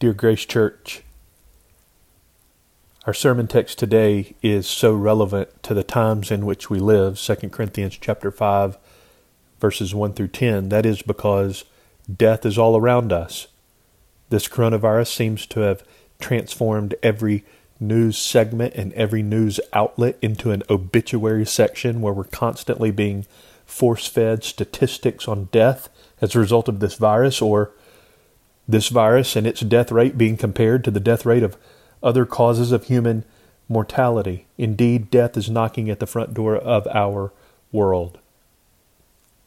Dear Grace Church, our sermon text today is so relevant to the times in which we live, 2 Corinthians chapter 5 verses 1 through 10. That is because death is all around us. This coronavirus seems to have transformed every news segment and every news outlet into an obituary section where we're constantly being force fed statistics on death as a result of this virus or this virus and its death rate being compared to the death rate of other causes of human mortality. Indeed, death is knocking at the front door of our world.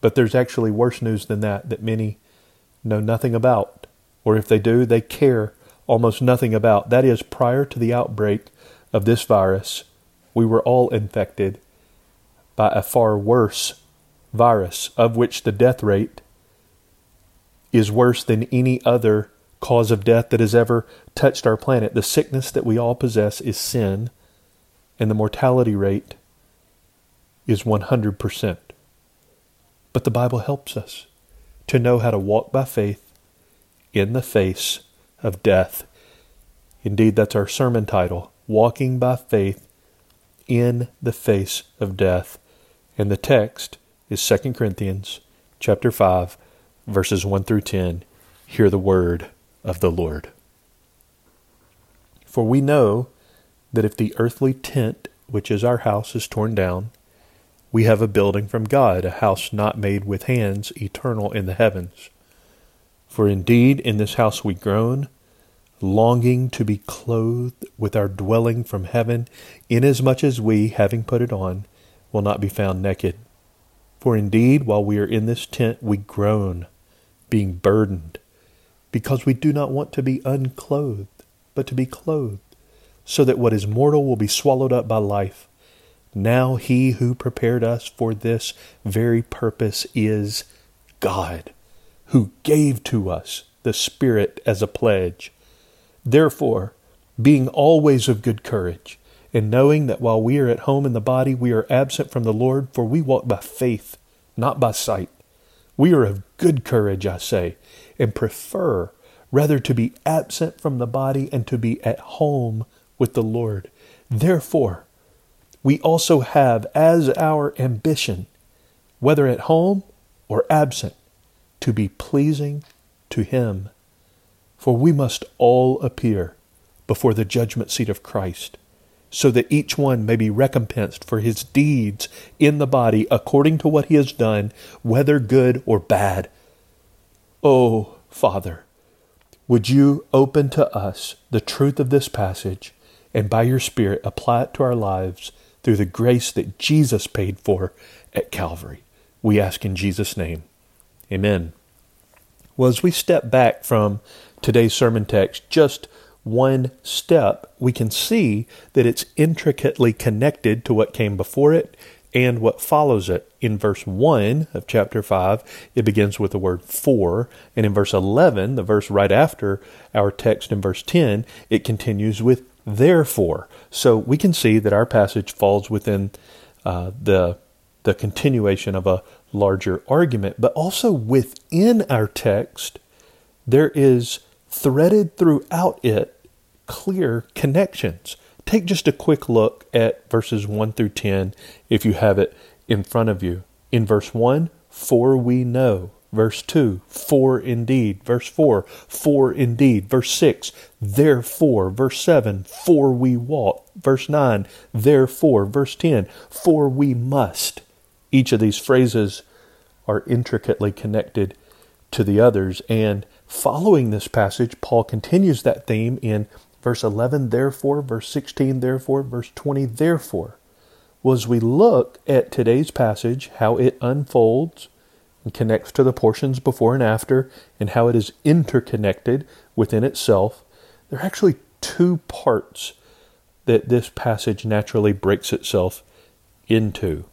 But there's actually worse news than that that many know nothing about, or if they do, they care almost nothing about. That is, prior to the outbreak of this virus, we were all infected by a far worse virus, of which the death rate is worse than any other cause of death that has ever touched our planet. The sickness that we all possess is sin, and the mortality rate is 100%. But the Bible helps us to know how to walk by faith in the face of death. Indeed, that's our sermon title Walking by Faith in the Face of Death. And the text is 2 Corinthians chapter 5 verses 1 through 10, hear the word of the Lord. For we know that if the earthly tent, which is our house, is torn down, we have a building from God, a house not made with hands, eternal in the heavens. For indeed in this house we groan, longing to be clothed with our dwelling from heaven, inasmuch as we, having put it on, will not be found naked. For indeed, while we are in this tent, we groan being burdened, because we do not want to be unclothed, but to be clothed, so that what is mortal will be swallowed up by life. Now he who prepared us for this very purpose is God, who gave to us the Spirit as a pledge. Therefore, being always of good courage, and knowing that while we are at home in the body, we are absent from the Lord, for we walk by faith, not by sight. We are of good courage, I say, and prefer rather to be absent from the body and to be at home with the Lord. Therefore, we also have as our ambition, whether at home or absent, to be pleasing to Him. For we must all appear before the judgment seat of Christ so that each one may be recompensed for his deeds in the body according to what he has done, whether good or bad. Oh, Father, would you open to us the truth of this passage and by your Spirit apply it to our lives through the grace that Jesus paid for at Calvary? We ask in Jesus' name. Amen. Well, as we step back from today's sermon text, just one step, we can see that it's intricately connected to what came before it and what follows it. In verse 1 of chapter 5, it begins with the word for, and in verse 11, the verse right after our text in verse 10, it continues with therefore. So we can see that our passage falls within uh, the the continuation of a larger argument, but also within our text, there is threaded throughout it clear connections. Take just a quick look at verses 1 through 10 if you have it in front of you. In verse 1, for we know. Verse 2, for indeed. Verse 4, for indeed. Verse 6, therefore. Verse 7, for we walk. Verse 9, therefore. Verse 10, for we must. Each of these phrases are intricately connected to the others, and Following this passage, Paul continues that theme in verse 11, therefore, verse 16, therefore, verse 20, therefore. Well, as we look at today's passage, how it unfolds and connects to the portions before and after, and how it is interconnected within itself, there are actually two parts that this passage naturally breaks itself into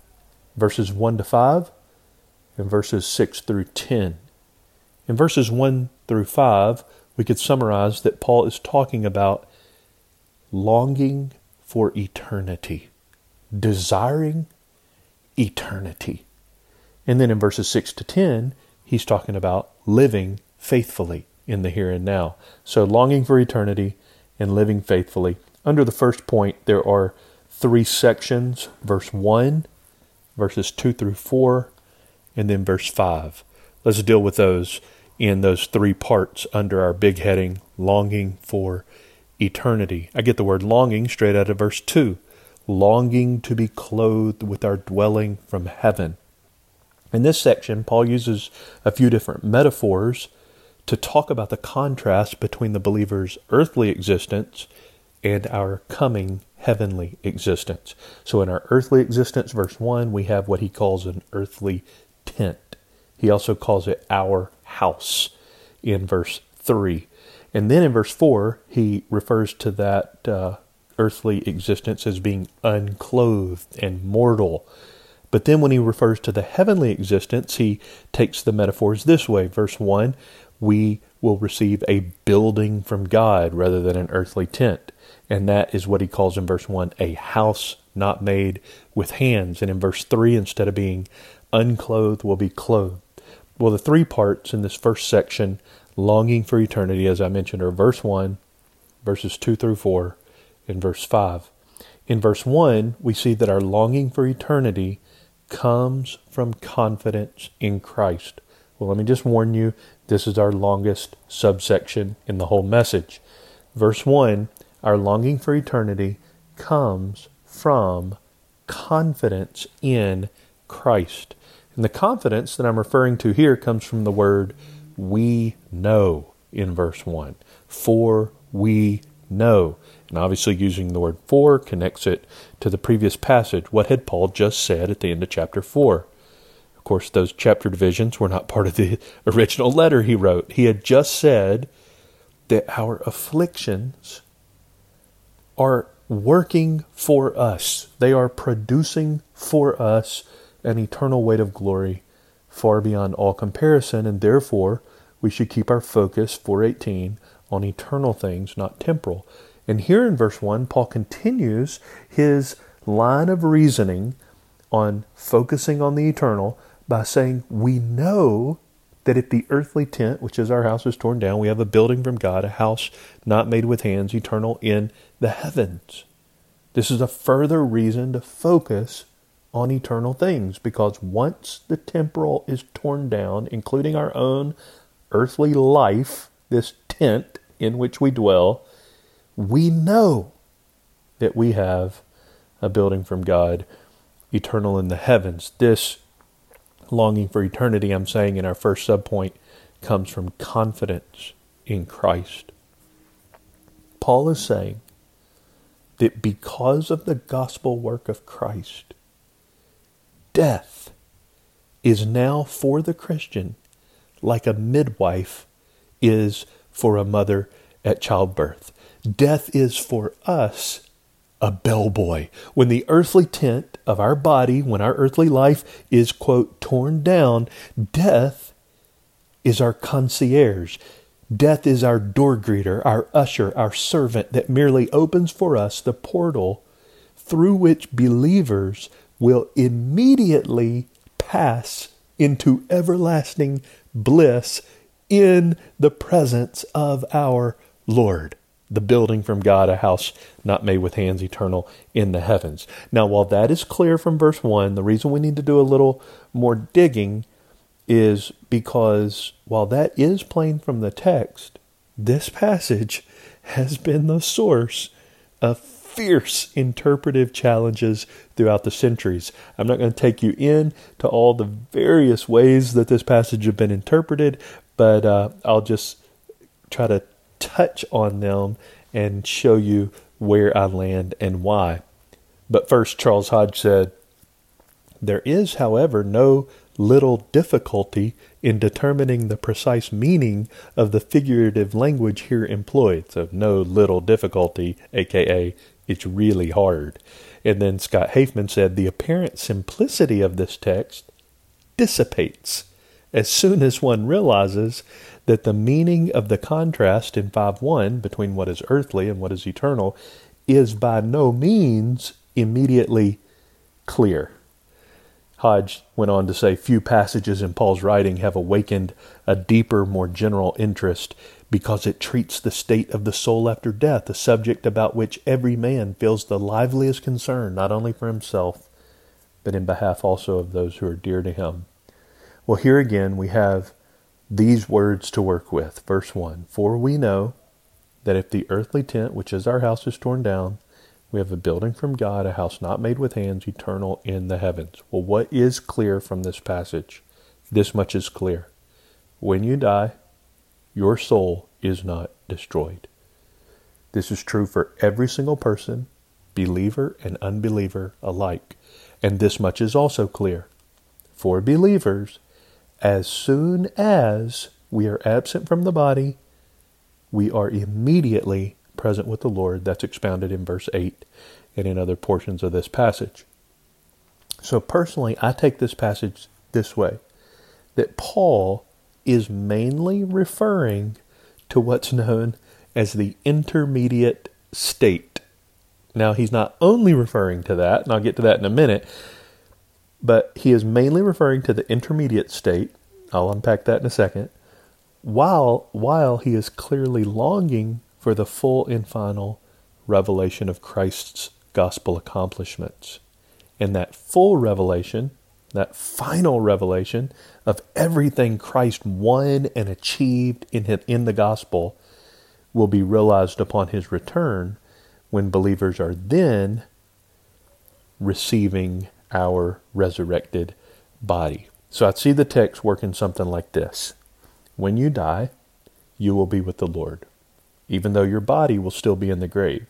verses 1 to 5 and verses 6 through 10. In verses 1 through 5, we could summarize that Paul is talking about longing for eternity, desiring eternity. And then in verses 6 to 10, he's talking about living faithfully, in the here and now. So, longing for eternity and living faithfully. Under the first point, there are three sections verse 1, verses 2 through 4, and then verse 5. Let's deal with those in those three parts under our big heading longing for eternity. I get the word longing straight out of verse 2 longing to be clothed with our dwelling from heaven. In this section, Paul uses a few different metaphors to talk about the contrast between the believer's earthly existence and our coming heavenly existence. So, in our earthly existence, verse 1, we have what he calls an earthly tent. He also calls it our house in verse 3. And then in verse 4, he refers to that uh, earthly existence as being unclothed and mortal. But then when he refers to the heavenly existence, he takes the metaphors this way. Verse 1, we will receive a building from God rather than an earthly tent. And that is what he calls in verse 1 a house not made with hands. And in verse 3, instead of being unclothed, will be clothed. Well, the three parts in this first section, longing for eternity, as I mentioned, are verse 1, verses 2 through 4, and verse 5. In verse 1, we see that our longing for eternity comes from confidence in Christ. Well, let me just warn you, this is our longest subsection in the whole message. Verse 1 Our longing for eternity comes from confidence in Christ. And the confidence that I'm referring to here comes from the word we know in verse 1. For we know. And obviously, using the word for connects it to the previous passage. What had Paul just said at the end of chapter 4? Of course, those chapter divisions were not part of the original letter he wrote. He had just said that our afflictions are working for us, they are producing for us an eternal weight of glory far beyond all comparison, and therefore we should keep our focus, 418, on eternal things, not temporal. And here in verse 1, Paul continues his line of reasoning on focusing on the eternal by saying, We know that if the earthly tent, which is our house, is torn down, we have a building from God, a house not made with hands, eternal in the heavens. This is a further reason to focus on eternal things because once the temporal is torn down, including our own earthly life, this tent in which we dwell, we know that we have a building from God eternal in the heavens. This longing for eternity, I'm saying in our first subpoint, comes from confidence in Christ. Paul is saying that because of the gospel work of Christ, death is now for the Christian like a midwife is for a mother at childbirth. Death is for us a bellboy. When the earthly tent of our body, when our earthly life is, quote, torn down, death is our concierge. Death is our door greeter, our usher, our servant that merely opens for us the portal through which believers will immediately pass into everlasting bliss in the presence of our Lord. The building from God, a house not made with hands, eternal in the heavens. Now, while that is clear from verse 1, the reason we need to do a little more digging is because while that is plain from the text, this passage has been the source of fierce interpretive challenges throughout the centuries. I'm not going to take you in to all the various ways that this passage has been interpreted, but uh, I'll just try to touch on them and show you where I land and why. But first, Charles Hodge said, There is, however, no little difficulty in determining the precise meaning of the figurative language here employed. So, no little difficulty, aka it's really hard. And then Scott Hafemann said the apparent simplicity of this text dissipates as soon as one realizes that the meaning of the contrast in 5.1 between what is earthly and what is eternal is by no means immediately clear. Hodge went on to say few passages in Paul's writing have awakened a deeper, more general interest because it treats the state of the soul after death, a subject about which every man feels the liveliest concern, not only for himself, but in behalf also of those who are dear to him. Well, here again we have these words to work with. Verse 1 For we know that if the earthly tent, which is our house, is torn down, we have a building from God, a house not made with hands, eternal in the heavens. Well, what is clear from this passage? This much is clear. When you die, your soul is not destroyed. This is true for every single person, believer and unbeliever alike. And this much is also clear. For believers, as soon as we are absent from the body, we are immediately present with the Lord. That's expounded in verse 8 and in other portions of this passage. So, personally, I take this passage this way that Paul is mainly referring to what's known as the intermediate state. Now, he's not only referring to that, and I'll get to that in a minute, but he is mainly referring to the intermediate state. I'll unpack that in a second. While, while he is clearly longing for the full and final revelation of Christ's gospel accomplishments. And that full revelation, that final revelation of everything Christ won and achieved in, his, in the gospel, will be realized upon his return when believers are then receiving our resurrected body. So I see the text working something like this When you die, you will be with the Lord even though your body will still be in the grave.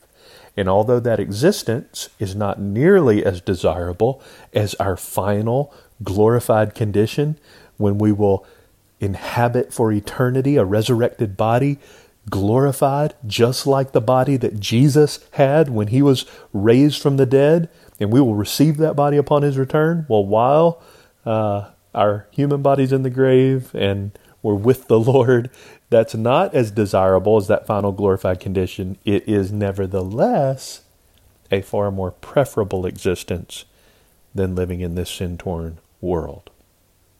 And although that existence is not nearly as desirable as our final glorified condition when we will inhabit for eternity a resurrected body, glorified just like the body that Jesus had when he was raised from the dead, and we will receive that body upon his return. Well, while uh, our human body's in the grave and we're with the Lord, that's not as desirable as that final glorified condition, it is nevertheless a far more preferable existence than living in this sin torn world.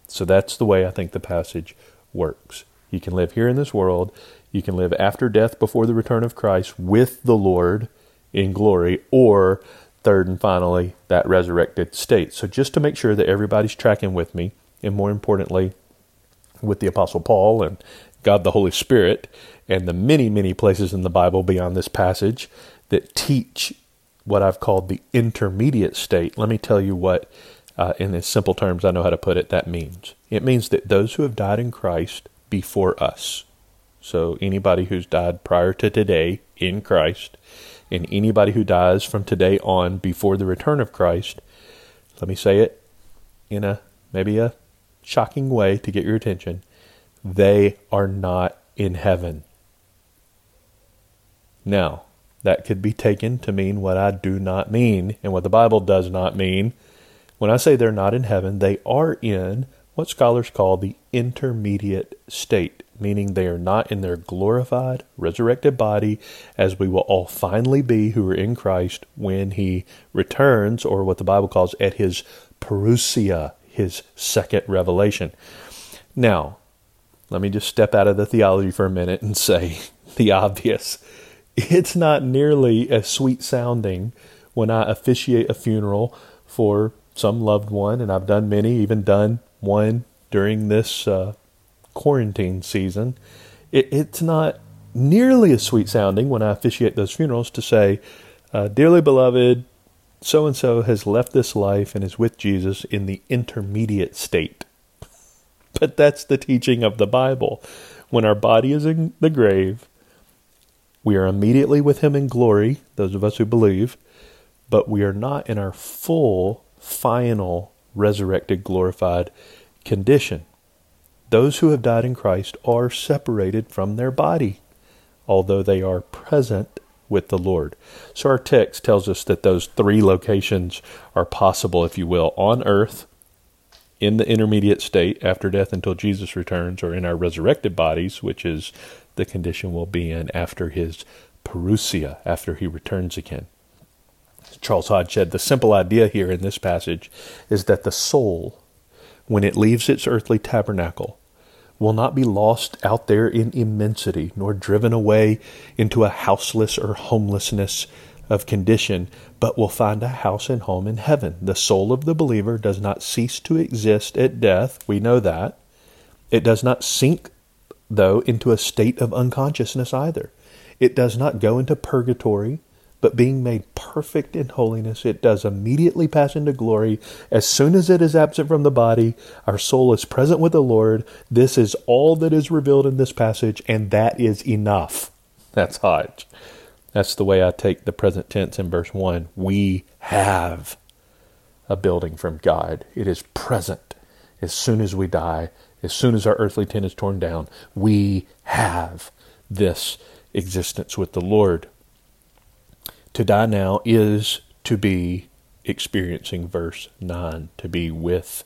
So that's the way I think the passage works. You can live here in this world, you can live after death before the return of Christ with the Lord in glory, or third and finally, that resurrected state. So just to make sure that everybody's tracking with me, and more importantly, with the Apostle Paul and God the Holy Spirit, and the many, many places in the Bible beyond this passage that teach what I've called the intermediate state. Let me tell you what, uh, in as simple terms I know how to put it, that means. It means that those who have died in Christ before us, so anybody who's died prior to today in Christ, and anybody who dies from today on before the return of Christ, let me say it in a maybe a shocking way to get your attention they are not in heaven. Now, that could be taken to mean what I do not mean and what the Bible does not mean. When I say they're not in heaven, they are in what scholars call the intermediate state, meaning they are not in their glorified, resurrected body, as we will all finally be who are in Christ when he returns, or what the Bible calls at his parousia, his second revelation. Now, let me just step out of the theology for a minute and say the obvious. It's not nearly as sweet sounding when I officiate a funeral for some loved one, and I've done many, even done one during this uh, quarantine season. It, it's not nearly as sweet sounding when I officiate those funerals to say, uh, Dearly beloved, so and so has left this life and is with Jesus in the intermediate state. But that's the teaching of the Bible. When our body is in the grave, we are immediately with Him in glory, those of us who believe, but we are not in our full, final, resurrected, glorified condition. Those who have died in Christ are separated from their body, although they are present with the Lord. So our text tells us that those three locations are possible, if you will, on earth in the intermediate state after death until Jesus returns, or in our resurrected bodies, which is the condition we'll be in after his parousia, after he returns again. Charles Hodge said the simple idea here in this passage is that the soul, when it leaves its earthly tabernacle, will not be lost out there in immensity, nor driven away into a houseless or homelessness of condition, but will find a house and home in heaven. The soul of the believer does not cease to exist at death. We know that. It does not sink, though, into a state of unconsciousness either. It does not go into purgatory but being made perfect in holiness, it does immediately pass into glory. As soon as it is absent from the body, our soul is present with the Lord. This is all that is revealed in this passage, and that is enough. That's Hodge. That's the way I take the present tense in verse 1. We have a building from God, it is present. As soon as we die, as soon as our earthly tent is torn down, we have this existence with the Lord. To die now is to be experiencing verse 9, to be with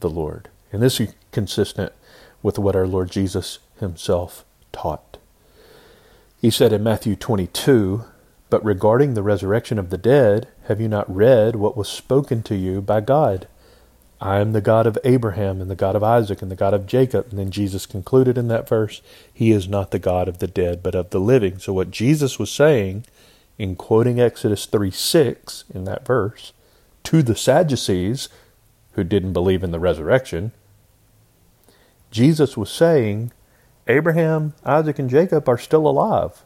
the Lord. And this is consistent with what our Lord Jesus himself taught. He said in Matthew 22, But regarding the resurrection of the dead, have you not read what was spoken to you by God? I am the God of Abraham and the God of Isaac and the God of Jacob. And then Jesus concluded in that verse, He is not the God of the dead, but of the living. So what Jesus was saying in quoting Exodus 3 6 in that verse to the Sadducees who didn't believe in the resurrection, Jesus was saying Abraham, Isaac, and Jacob are still alive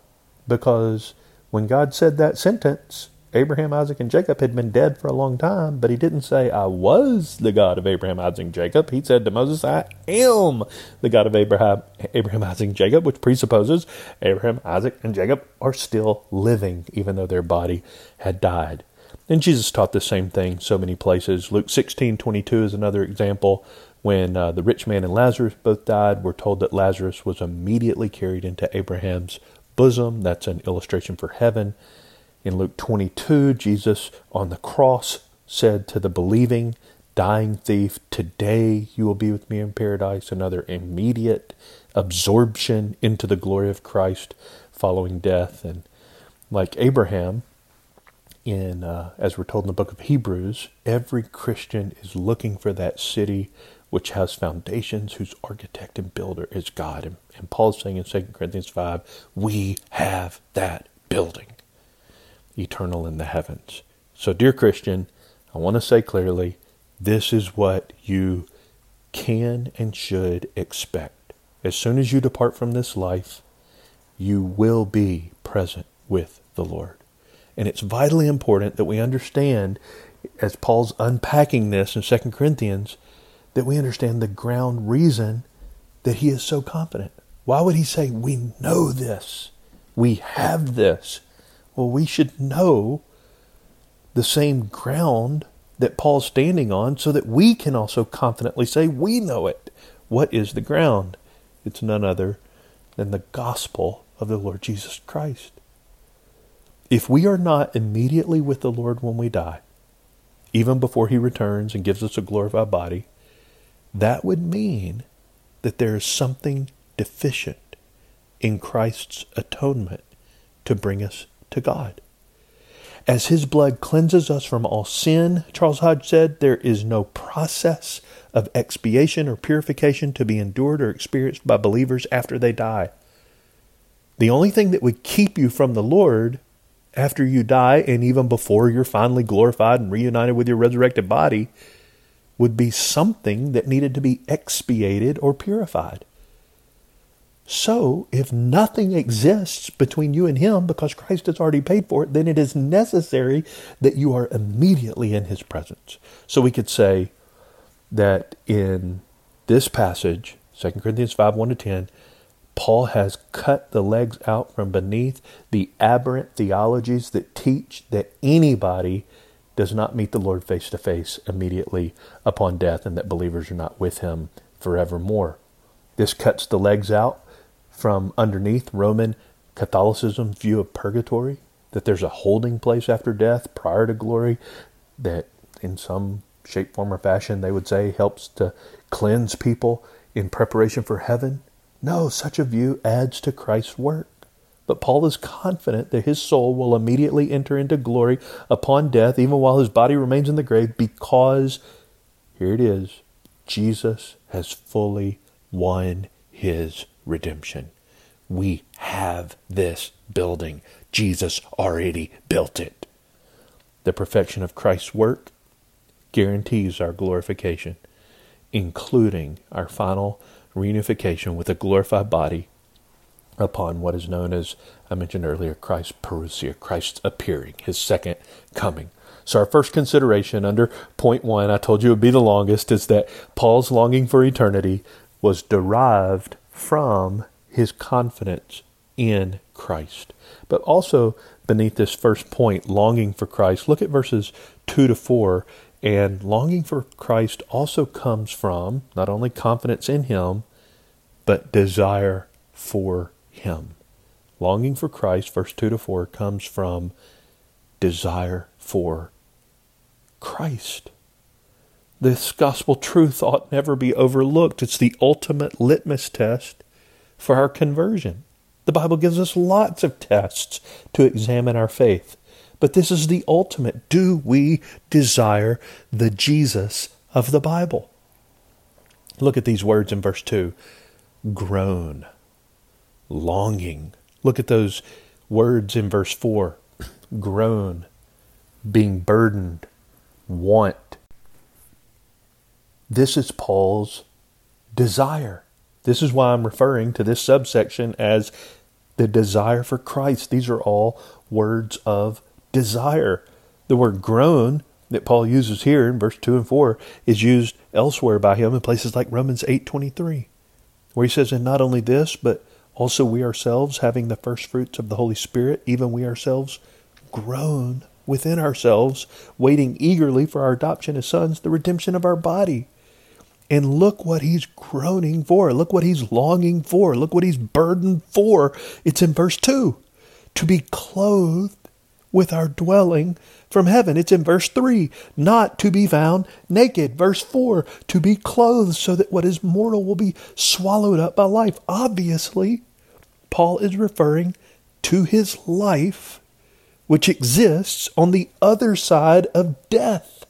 because when God said that sentence, Abraham, Isaac, and Jacob had been dead for a long time, but he didn't say, I was the God of Abraham, Isaac, and Jacob. He said to Moses, I am the God of Abraham, Abraham, Isaac, and Jacob, which presupposes Abraham, Isaac, and Jacob are still living, even though their body had died. And Jesus taught the same thing so many places. Luke 16 22 is another example. When uh, the rich man and Lazarus both died, we're told that Lazarus was immediately carried into Abraham's bosom. That's an illustration for heaven. In Luke 22, Jesus on the cross said to the believing, dying thief, Today you will be with me in paradise. Another immediate absorption into the glory of Christ following death. And like Abraham, in uh, as we're told in the book of Hebrews, every Christian is looking for that city which has foundations, whose architect and builder is God. And, and Paul's saying in 2 Corinthians 5, we have that building eternal in the heavens. So, dear Christian, I want to say clearly this is what you can and should expect. As soon as you depart from this life, you will be present with the Lord. And it's vitally important that we understand, as Paul's unpacking this in 2 Corinthians, that we understand the ground reason that he is so confident. Why would he say, We know this? We have this. Well, we should know the same ground that Paul's standing on so that we can also confidently say we know it. What is the ground? It's none other than the gospel of the Lord Jesus Christ. If we are not immediately with the Lord when we die, even before he returns and gives us a glorified body, that would mean that there is something deficient in Christ's atonement to bring us to God. As his blood cleanses us from all sin, Charles Hodge said, there is no process of expiation or purification to be endured or experienced by believers after they die. The only thing that would keep you from the Lord after you die and even before you're finally glorified and reunited with your resurrected body would be something that needed to be expiated or purified. So, if nothing exists between you and Him because Christ has already paid for it, then it is necessary that you are immediately in His presence. So, we could say that in this passage, 2 Corinthians 5 1 to 10, Paul has cut the legs out from beneath the aberrant theologies that teach that anybody does not meet the Lord face to face immediately upon death and that believers are not with Him forevermore. This cuts the legs out from underneath Roman Catholicism's view of purgatory, that there's a holding place after death prior to glory, that in some shape, form, or fashion they would say helps to cleanse people in preparation for heaven. No, such a view adds to Christ's work. But Paul is confident that his soul will immediately enter into glory upon death, even while his body remains in the grave, because, here it is, Jesus has fully won his redemption. We have this building. Jesus already built it. The perfection of Christ's work guarantees our glorification, including our final reunification with a glorified body upon what is known as, I mentioned earlier, Christ's parousia, Christ's appearing, his second coming. So, our first consideration under point one, I told you it would be the longest, is that Paul's longing for eternity was derived from his confidence in Christ. But also, beneath this first point, longing for Christ, look at verses 2 to 4. And longing for Christ also comes from not only confidence in Him, but desire for Him. Longing for Christ, verse 2 to 4, comes from desire for Christ. This gospel truth ought never be overlooked. It's the ultimate litmus test for our conversion. The Bible gives us lots of tests to examine our faith. But this is the ultimate. Do we desire the Jesus of the Bible? Look at these words in verse 2 groan, longing. Look at those words in verse 4 groan, being burdened, want. This is Paul's desire. This is why I'm referring to this subsection as the desire for Christ. These are all words of desire. The word groan that Paul uses here in verse 2 and 4 is used elsewhere by him in places like Romans 8:23, where he says, "And not only this, but also we ourselves having the first fruits of the Holy Spirit, even we ourselves groan within ourselves, waiting eagerly for our adoption as sons, the redemption of our body." And look what he's groaning for. Look what he's longing for. Look what he's burdened for. It's in verse 2 to be clothed with our dwelling from heaven. It's in verse 3 not to be found naked. Verse 4 to be clothed so that what is mortal will be swallowed up by life. Obviously, Paul is referring to his life, which exists on the other side of death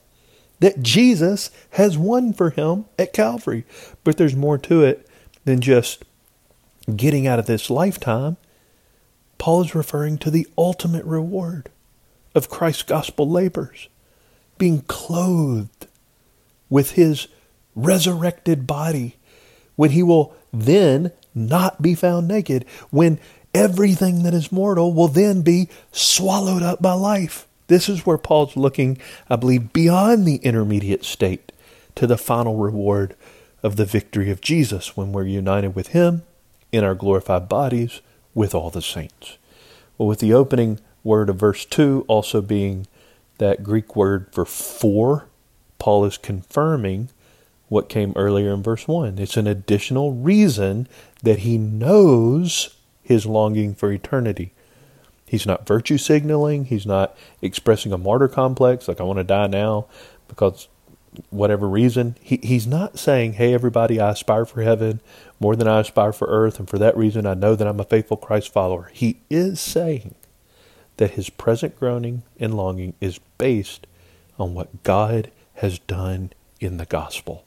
that Jesus has won for him at Calvary. But there's more to it than just getting out of this lifetime. Paul is referring to the ultimate reward of Christ's gospel labors, being clothed with his resurrected body, when he will then not be found naked, when everything that is mortal will then be swallowed up by life. This is where Paul's looking, I believe, beyond the intermediate state to the final reward of the victory of Jesus when we're united with Him in our glorified bodies with all the saints. Well, with the opening word of verse 2 also being that Greek word for for, Paul is confirming what came earlier in verse 1. It's an additional reason that he knows his longing for eternity. He's not virtue signaling. He's not expressing a martyr complex, like I want to die now because whatever reason. He, he's not saying, hey, everybody, I aspire for heaven more than I aspire for earth, and for that reason I know that I'm a faithful Christ follower. He is saying that his present groaning and longing is based on what God has done in the gospel.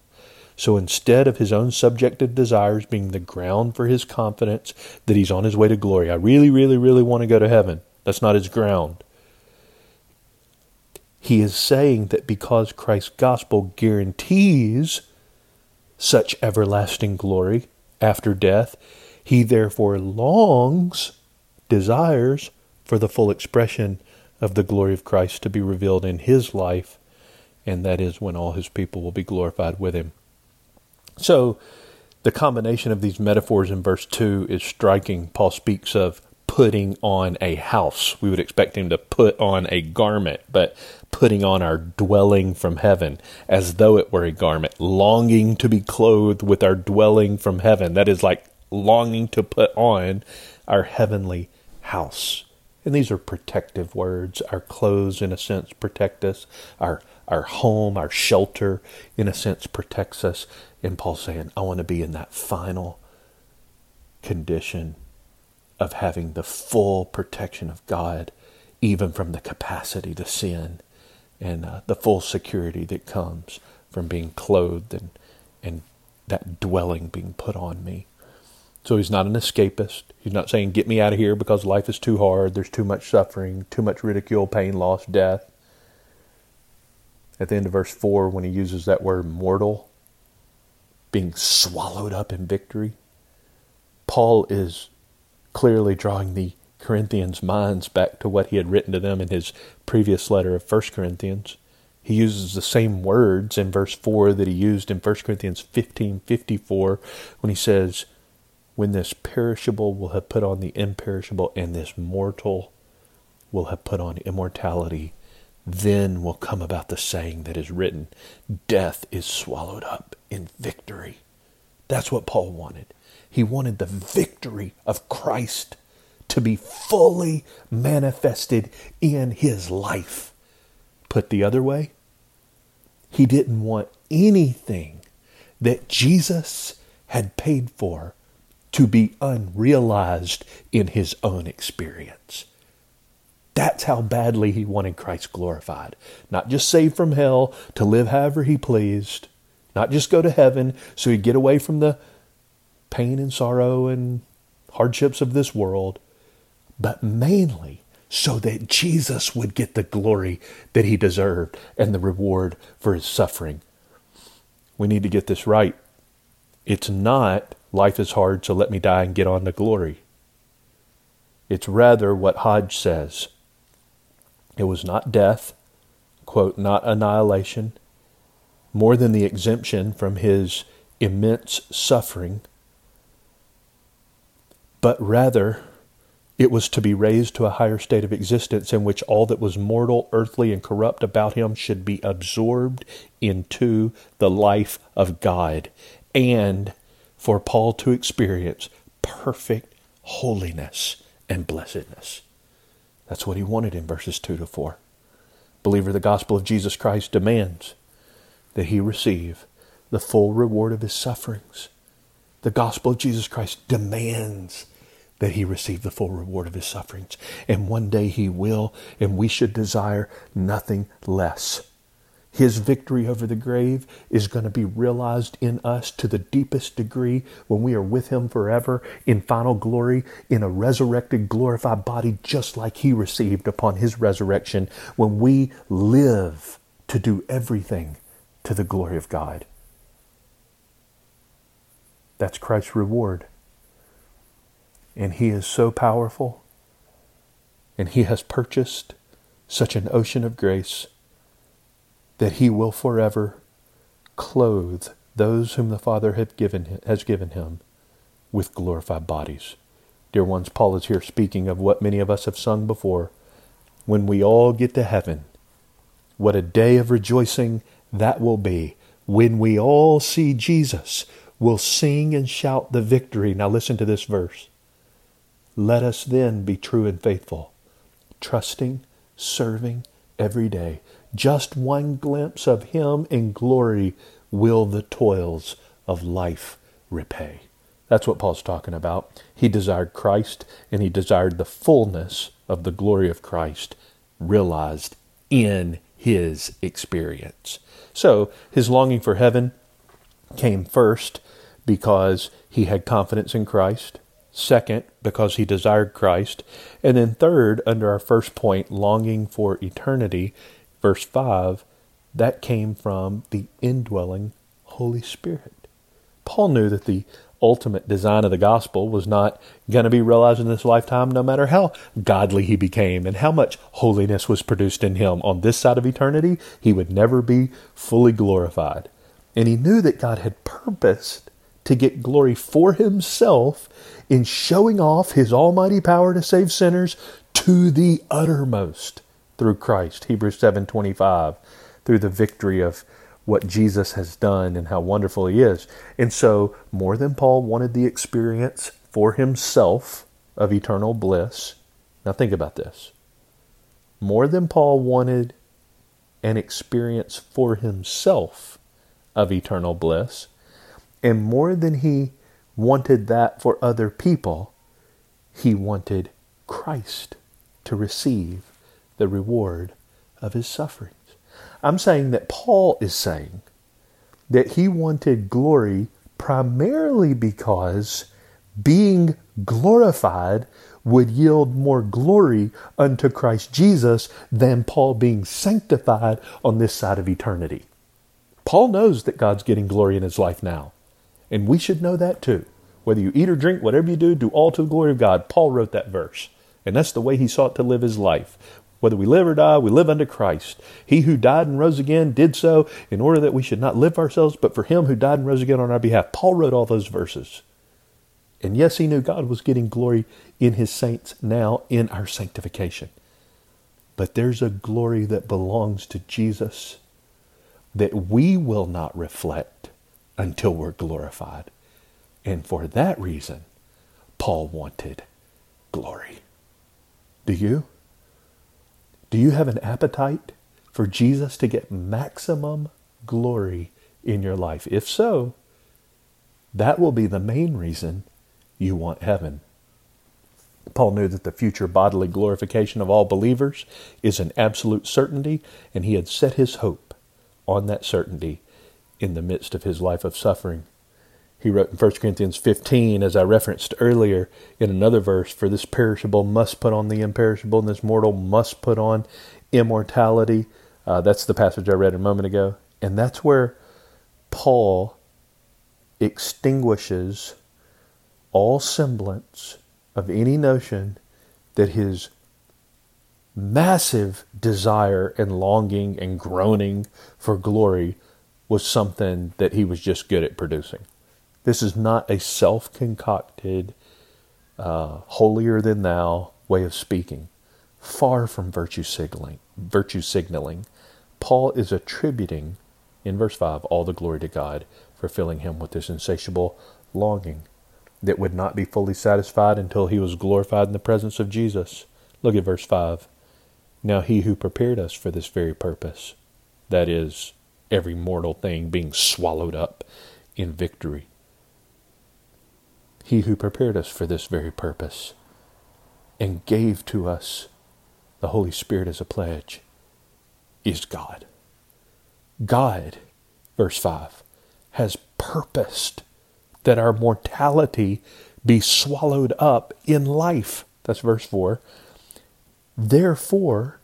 So instead of his own subjective desires being the ground for his confidence that he's on his way to glory, I really, really, really want to go to heaven. That's not his ground. He is saying that because Christ's gospel guarantees such everlasting glory after death, he therefore longs, desires for the full expression of the glory of Christ to be revealed in his life, and that is when all his people will be glorified with him. So, the combination of these metaphors in verse 2 is striking. Paul speaks of putting on a house. We would expect him to put on a garment, but putting on our dwelling from heaven as though it were a garment, longing to be clothed with our dwelling from heaven. That is like longing to put on our heavenly house. And these are protective words. Our clothes, in a sense, protect us. Our our home, our shelter, in a sense, protects us. And Paul's saying, I want to be in that final condition of having the full protection of God, even from the capacity to sin, and uh, the full security that comes from being clothed and, and that dwelling being put on me. So he's not an escapist. He's not saying, get me out of here because life is too hard, there's too much suffering, too much ridicule, pain, loss, death. At the end of verse 4, when he uses that word mortal, being swallowed up in victory, Paul is clearly drawing the Corinthians' minds back to what he had written to them in his previous letter of 1 Corinthians. He uses the same words in verse 4 that he used in 1 Corinthians 15:54 when he says, "When this perishable will have put on the imperishable and this mortal will have put on immortality, then will come about the saying that is written, death is swallowed up in victory." That's what Paul wanted. He wanted the victory of Christ to be fully manifested in his life. Put the other way, he didn't want anything that Jesus had paid for to be unrealized in his own experience. That's how badly he wanted Christ glorified. Not just saved from hell to live however he pleased, not just go to heaven so he'd get away from the pain and sorrow and hardships of this world, but mainly so that Jesus would get the glory that he deserved and the reward for his suffering. We need to get this right. It's not life is hard, so let me die and get on to glory. It's rather what Hodge says. It was not death, quote, not annihilation, more than the exemption from his immense suffering, but rather it was to be raised to a higher state of existence in which all that was mortal, earthly, and corrupt about him should be absorbed into the life of God, and for Paul to experience perfect holiness and blessedness. That's what he wanted in verses 2 to 4. Believer, the gospel of Jesus Christ demands that he receive the full reward of his sufferings. The gospel of Jesus Christ demands that he receive the full reward of his sufferings. And one day he will, and we should desire nothing less. His victory over the grave is going to be realized in us to the deepest degree when we are with him forever in final glory, in a resurrected, glorified body, just like he received upon his resurrection, when we live to do everything to the glory of God. That's Christ's reward. And He is so powerful. And He has purchased such an ocean of grace that He will forever clothe those whom the Father given, has given Him with glorified bodies. Dear ones, Paul is here speaking of what many of us have sung before. When we all get to heaven, what a day of rejoicing that will be when we all see Jesus. We'll sing and shout the victory. Now listen to this verse. Let us then be true and faithful, trusting, serving every day. Just one glimpse of Him in glory will the toils of life repay. That's what Paul's talking about. He desired Christ and he desired the fullness of the glory of Christ realized in his experience. So his longing for heaven came first because he had confidence in Christ. Second, because he desired Christ. And then third, under our first point, longing for eternity, verse 5, that came from the indwelling Holy Spirit. Paul knew that the ultimate design of the gospel was not going to be realized in this lifetime, no matter how godly he became and how much holiness was produced in him on this side of eternity, he would never be fully glorified. And he knew that God had purposed to get glory for himself in showing off his almighty power to save sinners to the uttermost through Christ. Hebrews 7:25 through the victory of what Jesus has done and how wonderful he is. And so, more than Paul wanted the experience for himself of eternal bliss. Now think about this. More than Paul wanted an experience for himself of eternal bliss, and more than he wanted that for other people, he wanted Christ to receive the reward of his sufferings. I'm saying that Paul is saying that he wanted glory primarily because being glorified would yield more glory unto Christ Jesus than Paul being sanctified on this side of eternity. Paul knows that God's getting glory in his life now, and we should know that too. Whether you eat or drink, whatever you do, do all to the glory of God. Paul wrote that verse, and that's the way he sought to live his life. Whether we live or die, we live unto Christ. He who died and rose again did so in order that we should not live ourselves, but for him who died and rose again on our behalf. Paul wrote all those verses. And yes, he knew God was getting glory in his saints now in our sanctification. But there's a glory that belongs to Jesus that we will not reflect until we're glorified. And for that reason, Paul wanted glory. Do you? Do you have an appetite for Jesus to get maximum glory in your life? If so, that will be the main reason you want heaven. Paul knew that the future bodily glorification of all believers is an absolute certainty, and he had set his hope on that certainty in the midst of his life of suffering. He wrote in 1 Corinthians 15, as I referenced earlier in another verse, For this perishable must put on the imperishable, and this mortal must put on immortality. Uh, that's the passage I read a moment ago. And that's where Paul extinguishes all semblance of any notion that his massive desire and longing and groaning for glory was something that he was just good at producing. This is not a self concocted, uh, holier than thou way of speaking. Far from virtue signaling, virtue signaling, Paul is attributing in verse 5 all the glory to God for filling him with this insatiable longing that would not be fully satisfied until he was glorified in the presence of Jesus. Look at verse 5. Now he who prepared us for this very purpose, that is, every mortal thing being swallowed up in victory, he who prepared us for this very purpose and gave to us the Holy Spirit as a pledge is God. God, verse 5, has purposed that our mortality be swallowed up in life. That's verse 4. Therefore,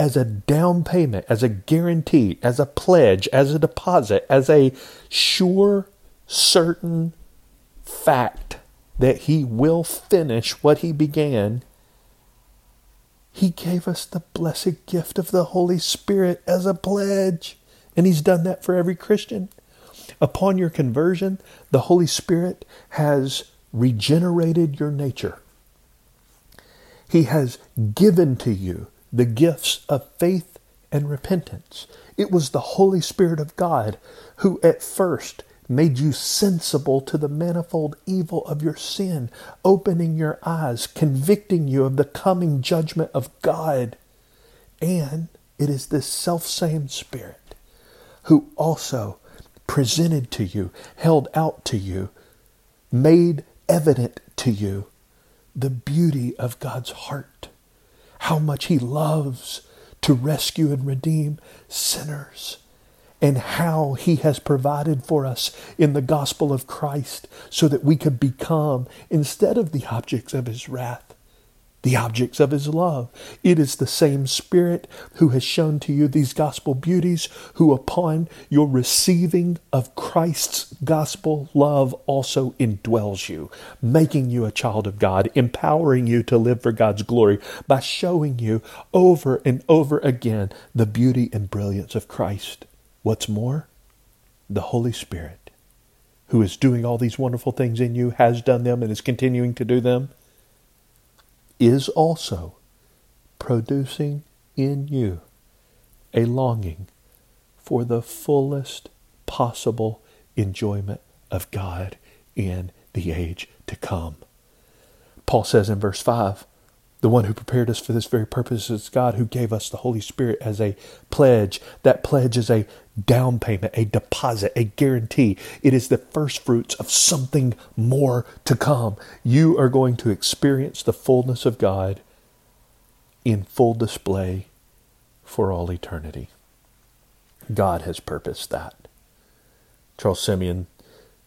as a down payment, as a guarantee, as a pledge, as a deposit, as a sure, certain fact that he will finish what he began, he gave us the blessed gift of the Holy Spirit as a pledge. And he's done that for every Christian. Upon your conversion, the Holy Spirit has regenerated your nature. He has given to you the gifts of faith and repentance. It was the Holy Spirit of God who at first made you sensible to the manifold evil of your sin, opening your eyes, convicting you of the coming judgment of God. And it is this self-same Spirit who also presented to you, held out to you, made evident to you the beauty of God's heart, how much He loves to rescue and redeem sinners and how he has provided for us in the gospel of Christ so that we could become, instead of the objects of his wrath, the objects of his love. It is the same Spirit who has shown to you these gospel beauties, who upon your receiving of Christ's gospel love also indwells you, making you a child of God, empowering you to live for God's glory by showing you over and over again the beauty and brilliance of Christ. What's more, the Holy Spirit, who is doing all these wonderful things in you, has done them, and is continuing to do them, is also producing in you a longing for the fullest possible enjoyment of God in the age to come. Paul says in verse 5 The one who prepared us for this very purpose is God who gave us the Holy Spirit as a pledge. That pledge is a down payment, a deposit, a guarantee. It is the first fruits of something more to come. You are going to experience the fullness of God in full display for all eternity. God has purposed that. Charles Simeon,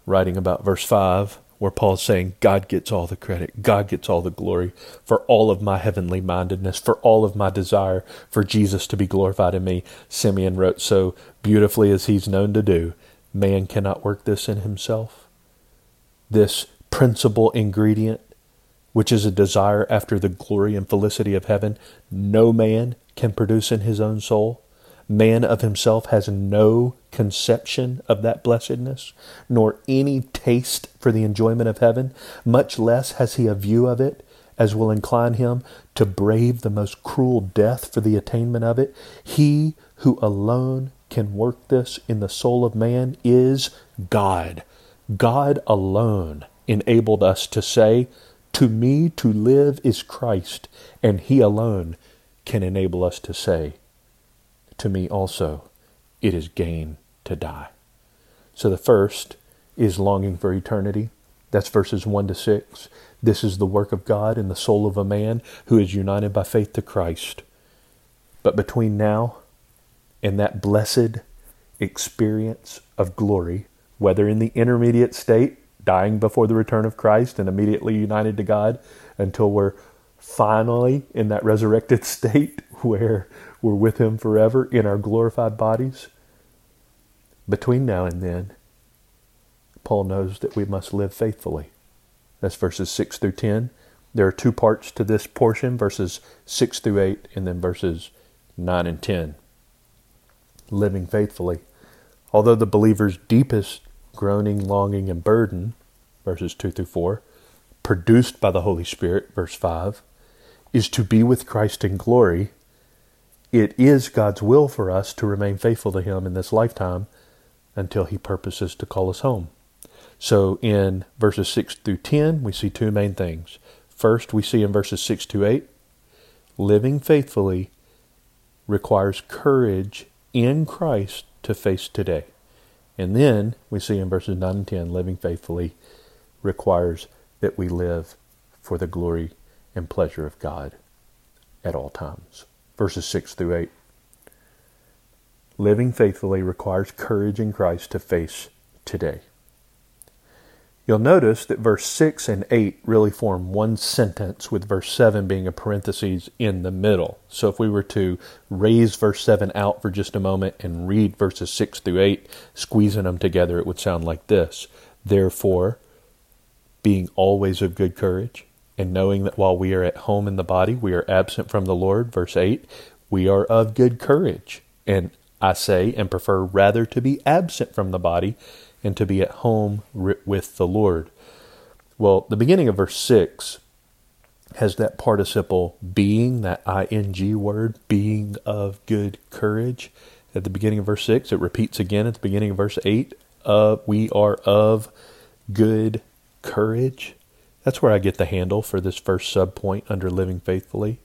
writing about verse 5, where Paul's saying, God gets all the credit, God gets all the glory for all of my heavenly mindedness, for all of my desire for Jesus to be glorified in me. Simeon wrote so beautifully as he's known to do man cannot work this in himself. This principal ingredient, which is a desire after the glory and felicity of heaven, no man can produce in his own soul. Man of himself has no conception of that blessedness, nor any taste for the enjoyment of heaven, much less has he a view of it as will incline him to brave the most cruel death for the attainment of it. He who alone can work this in the soul of man is God. God alone enabled us to say, To me to live is Christ, and He alone can enable us to say, to me also it is gain to die. So the first is longing for eternity. That's verses 1 to 6. This is the work of God in the soul of a man who is united by faith to Christ. But between now and that blessed experience of glory, whether in the intermediate state, dying before the return of Christ and immediately united to God, until we're finally in that resurrected state where we're with Him forever in our glorified bodies. Between now and then, Paul knows that we must live faithfully. That's verses 6 through 10. There are two parts to this portion verses 6 through 8, and then verses 9 and 10. Living faithfully. Although the believer's deepest groaning, longing, and burden, verses 2 through 4, produced by the Holy Spirit, verse 5, is to be with Christ in glory, it is God's will for us to remain faithful to Him in this lifetime until He purposes to call us home. So in verses 6 through 10, we see two main things. First, we see in verses 6 to 8, living faithfully requires courage in Christ to face today. And then we see in verses 9 and 10, living faithfully requires that we live for the glory and pleasure of God at all times verses 6 through 8. Living faithfully requires courage in Christ to face today. You'll notice that verse 6 and 8 really form one sentence, with verse 7 being a parenthesis in the middle. So if we were to raise verse 7 out for just a moment and read verses 6 through 8, squeezing them together, it would sound like this Therefore, being always of good courage, and knowing that while we are at home in the body, we are absent from the Lord. Verse 8, we are of good courage. And I say and prefer rather to be absent from the body and to be at home with the Lord. Well, the beginning of verse 6 has that participle being, that ing word, being of good courage. At the beginning of verse 6, it repeats again at the beginning of verse 8, uh, we are of good courage. That's where I get the handle for this first subpoint under living faithfully.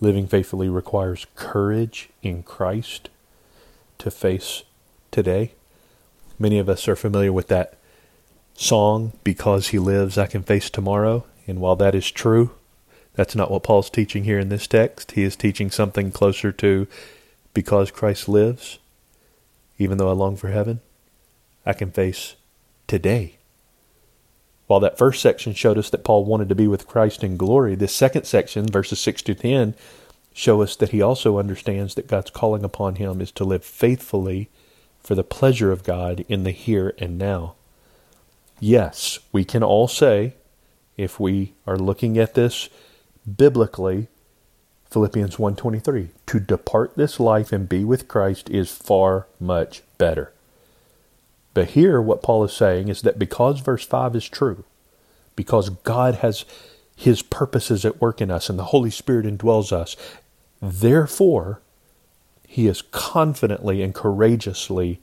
Living faithfully requires courage in Christ to face today. Many of us are familiar with that song, Because He Lives, I Can Face Tomorrow. And while that is true, that's not what Paul's teaching here in this text. He is teaching something closer to because Christ lives, even though I long for heaven, I can face today while that first section showed us that Paul wanted to be with Christ in glory, this second section, verses 6 to 10, show us that he also understands that God's calling upon him is to live faithfully for the pleasure of God in the here and now. Yes, we can all say, if we are looking at this biblically, Philippians 1:23, to depart this life and be with Christ is far much better. But here, what Paul is saying is that because verse 5 is true, because God has his purposes at work in us and the Holy Spirit indwells us, therefore, he is confidently and courageously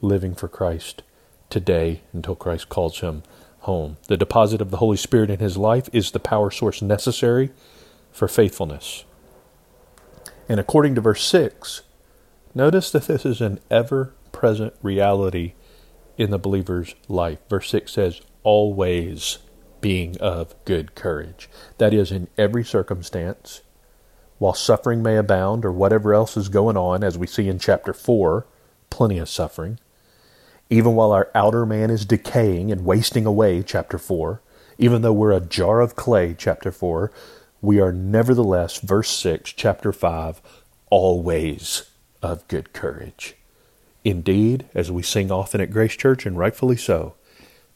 living for Christ today until Christ calls him home. The deposit of the Holy Spirit in his life is the power source necessary for faithfulness. And according to verse 6, notice that this is an ever present reality in the believer's life. Verse 6 says, always being of good courage. That is, in every circumstance, while suffering may abound or whatever else is going on, as we see in chapter 4, plenty of suffering. Even while our outer man is decaying and wasting away, chapter 4, even though we're a jar of clay, chapter 4, we are nevertheless, verse 6, chapter 5, always of good courage. Indeed, as we sing often at Grace Church, and rightfully so,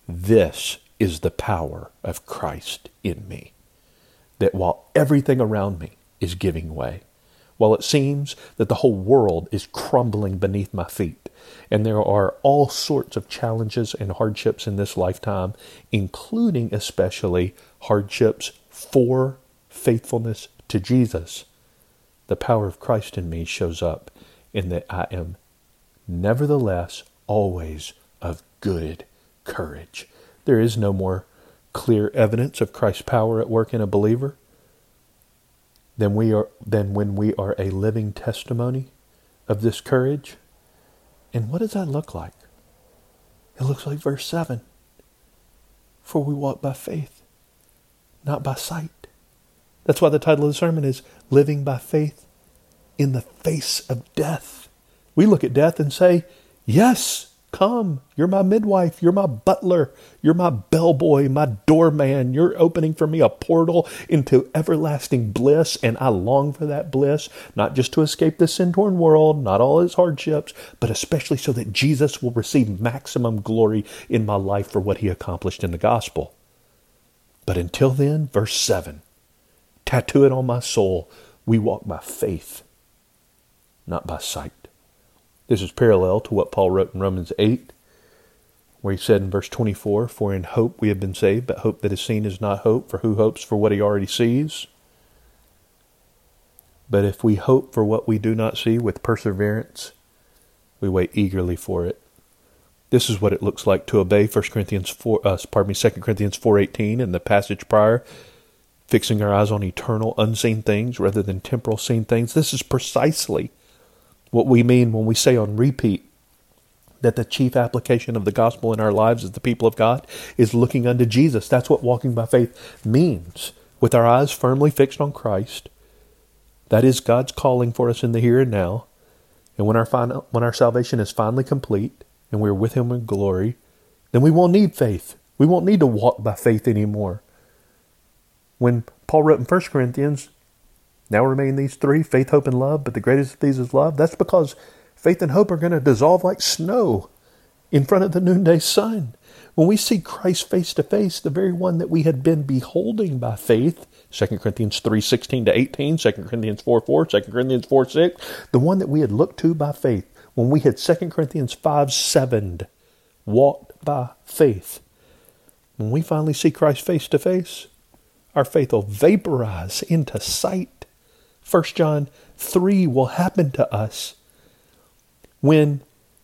this is the power of Christ in me. That while everything around me is giving way, while it seems that the whole world is crumbling beneath my feet, and there are all sorts of challenges and hardships in this lifetime, including especially hardships for faithfulness to Jesus, the power of Christ in me shows up in that I am nevertheless always of good courage. There is no more clear evidence of Christ's power at work in a believer than we are than when we are a living testimony of this courage. And what does that look like? It looks like verse 7. For we walk by faith, not by sight. That's why the title of the sermon is Living by Faith in the Face of Death. We look at death and say, Yes, Come, you're my midwife, you're my butler, you're my bellboy, my doorman. You're opening for me a portal into everlasting bliss, and I long for that bliss, not just to escape the sin torn world, not all its hardships, but especially so that Jesus will receive maximum glory in my life for what he accomplished in the gospel. But until then, verse 7 tattoo it on my soul. We walk by faith, not by sight. This is parallel to what Paul wrote in Romans 8, where he said in verse 24, For in hope we have been saved, but hope that is seen is not hope, for who hopes for what he already sees? But if we hope for what we do not see with perseverance, we wait eagerly for it. This is what it looks like to obey 1 Corinthians 4, uh, pardon me, 2 Corinthians 4.18 and the passage prior, fixing our eyes on eternal unseen things rather than temporal seen things. This is precisely what we mean when we say on repeat that the chief application of the gospel in our lives as the people of God is looking unto Jesus. That's what walking by faith means. With our eyes firmly fixed on Christ, that is God's calling for us in the here and now. And when our final, when our salvation is finally complete and we're with Him in glory, then we won't need faith. We won't need to walk by faith anymore. When Paul wrote in 1 Corinthians, now remain these three faith, hope, and love, but the greatest of these is love. That's because faith and hope are going to dissolve like snow in front of the noonday sun. When we see Christ face to face, the very one that we had been beholding by faith, 2 Corinthians 3 16 to 18, 2 Corinthians 4 4, 2 Corinthians 4 6, the one that we had looked to by faith, when we had 2 Corinthians 5 7, walked by faith. When we finally see Christ face to face, our faith will vaporize into sight 1 John 3 will happen to us. When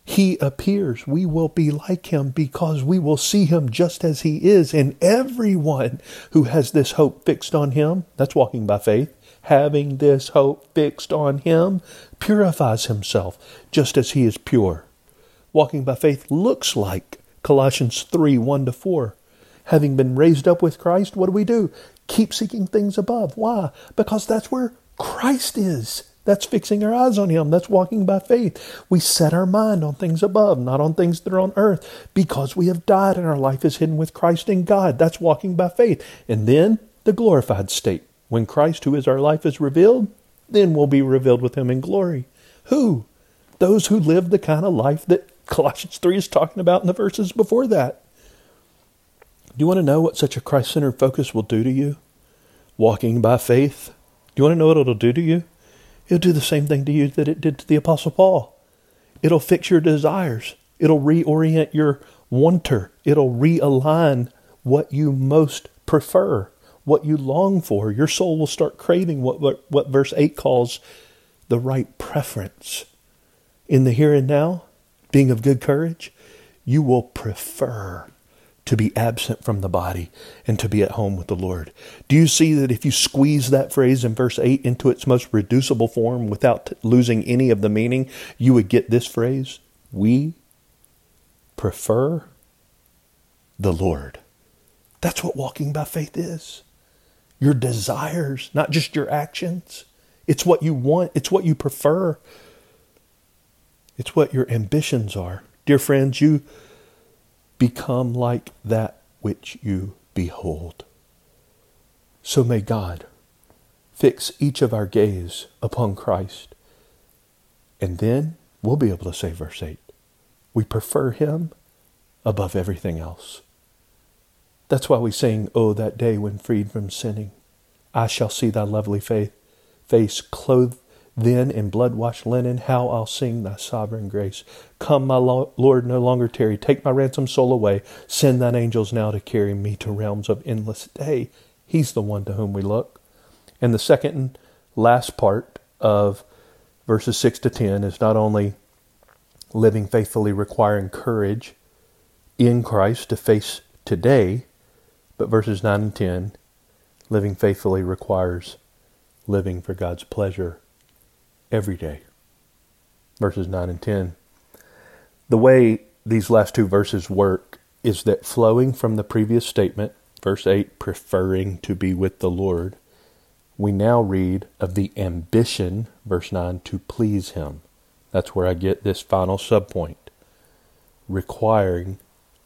he appears, we will be like him because we will see him just as he is. And everyone who has this hope fixed on him, that's walking by faith, having this hope fixed on him, purifies himself just as he is pure. Walking by faith looks like Colossians 3 1 to 4. Having been raised up with Christ, what do we do? Keep seeking things above. Why? Because that's where Christ is. That's fixing our eyes on Him. That's walking by faith. We set our mind on things above, not on things that are on earth, because we have died and our life is hidden with Christ in God. That's walking by faith. And then the glorified state. When Christ, who is our life, is revealed, then we'll be revealed with Him in glory. Who? Those who live the kind of life that Colossians 3 is talking about in the verses before that. Do you want to know what such a Christ centered focus will do to you? Walking by faith you want to know what it'll do to you? It'll do the same thing to you that it did to the Apostle Paul. It'll fix your desires. It'll reorient your wanter. It'll realign what you most prefer, what you long for. Your soul will start craving what, what, what verse 8 calls the right preference. In the here and now, being of good courage, you will prefer to be absent from the body and to be at home with the Lord. Do you see that if you squeeze that phrase in verse 8 into its most reducible form without losing any of the meaning, you would get this phrase? We prefer the Lord. That's what walking by faith is. Your desires, not just your actions. It's what you want, it's what you prefer, it's what your ambitions are. Dear friends, you become like that which you behold. So may God fix each of our gaze upon Christ. And then we'll be able to say, verse 8, we prefer Him above everything else. That's why we sing, Oh, that day when freed from sinning, I shall see thy lovely face, face clothed then in blood washed linen, how I'll sing thy sovereign grace. Come, my Lord, no longer tarry. Take my ransomed soul away. Send thine angels now to carry me to realms of endless day. He's the one to whom we look. And the second and last part of verses 6 to 10 is not only living faithfully requiring courage in Christ to face today, but verses 9 and 10, living faithfully requires living for God's pleasure every day. Verses 9 and 10. The way these last two verses work is that flowing from the previous statement, verse 8, preferring to be with the Lord, we now read of the ambition, verse 9, to please Him. That's where I get this final subpoint requiring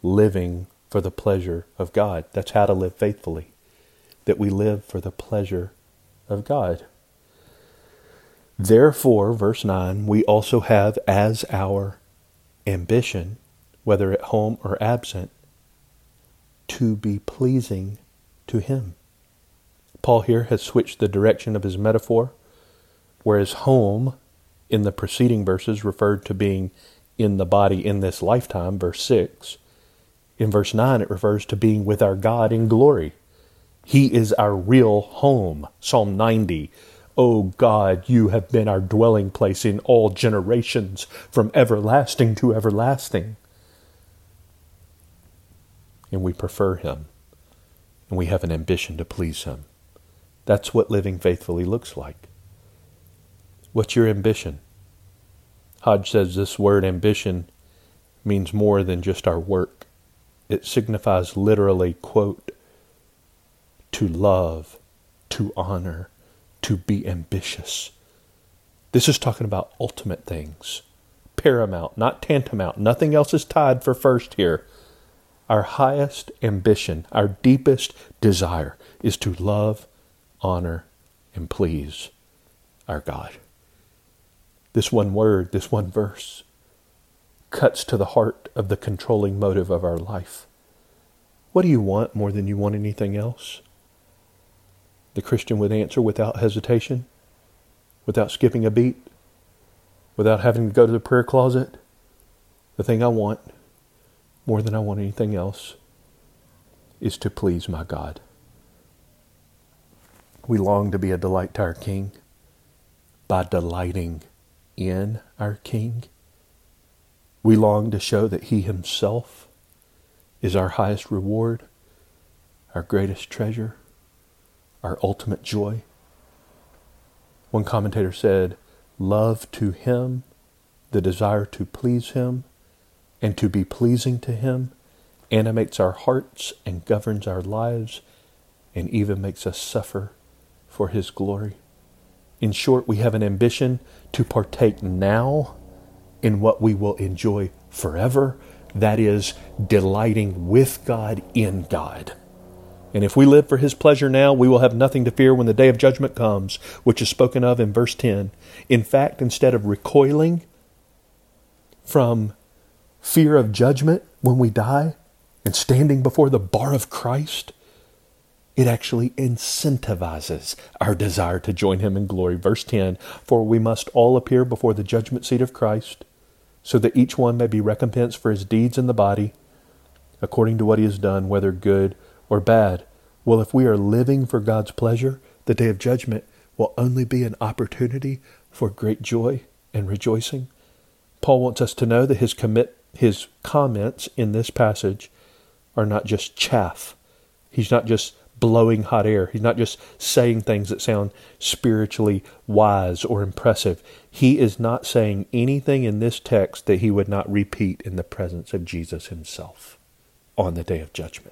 living for the pleasure of God. That's how to live faithfully, that we live for the pleasure of God. Therefore, verse 9, we also have as our ambition, whether at home or absent, to be pleasing to Him. Paul here has switched the direction of his metaphor, whereas home in the preceding verses referred to being in the body in this lifetime, verse 6. In verse 9, it refers to being with our God in glory. He is our real home. Psalm 90 O God, you have been our dwelling place in all generations, from everlasting to everlasting. And we prefer Him, and we have an ambition to please Him. That's what living faithfully looks like. What's your ambition? Hodge says this word ambition means more than just our work. It signifies literally, quote, to love, to honor, to be ambitious. This is talking about ultimate things, paramount, not tantamount. Nothing else is tied for first here. Our highest ambition, our deepest desire is to love, honor, and please our God. This one word, this one verse, cuts to the heart of the controlling motive of our life. What do you want more than you want anything else? The Christian would answer without hesitation, without skipping a beat, without having to go to the prayer closet. The thing I want, more than I want anything else, is to please my God. We long to be a delight to our King by delighting in our King. We long to show that He Himself is our highest reward, our greatest treasure our ultimate joy. One commentator said, Love to Him, the desire to please Him, and to be pleasing to Him, animates our hearts and governs our lives, and even makes us suffer for His glory. In short, we have an ambition to partake now in what we will enjoy forever. That is, delighting with God in God. And if we live for his pleasure now, we will have nothing to fear when the day of judgment comes, which is spoken of in verse 10. In fact, instead of recoiling from fear of judgment when we die and standing before the bar of Christ, it actually incentivizes our desire to join him in glory. Verse 10 For we must all appear before the judgment seat of Christ, so that each one may be recompensed for his deeds in the body, according to what he has done, whether good or bad. Well, if we are living for God's pleasure, the day of judgment will only be an opportunity for great joy and rejoicing. Paul wants us to know that his commit his comments in this passage are not just chaff. He's not just blowing hot air. He's not just saying things that sound spiritually wise or impressive. He is not saying anything in this text that he would not repeat in the presence of Jesus himself on the day of judgment.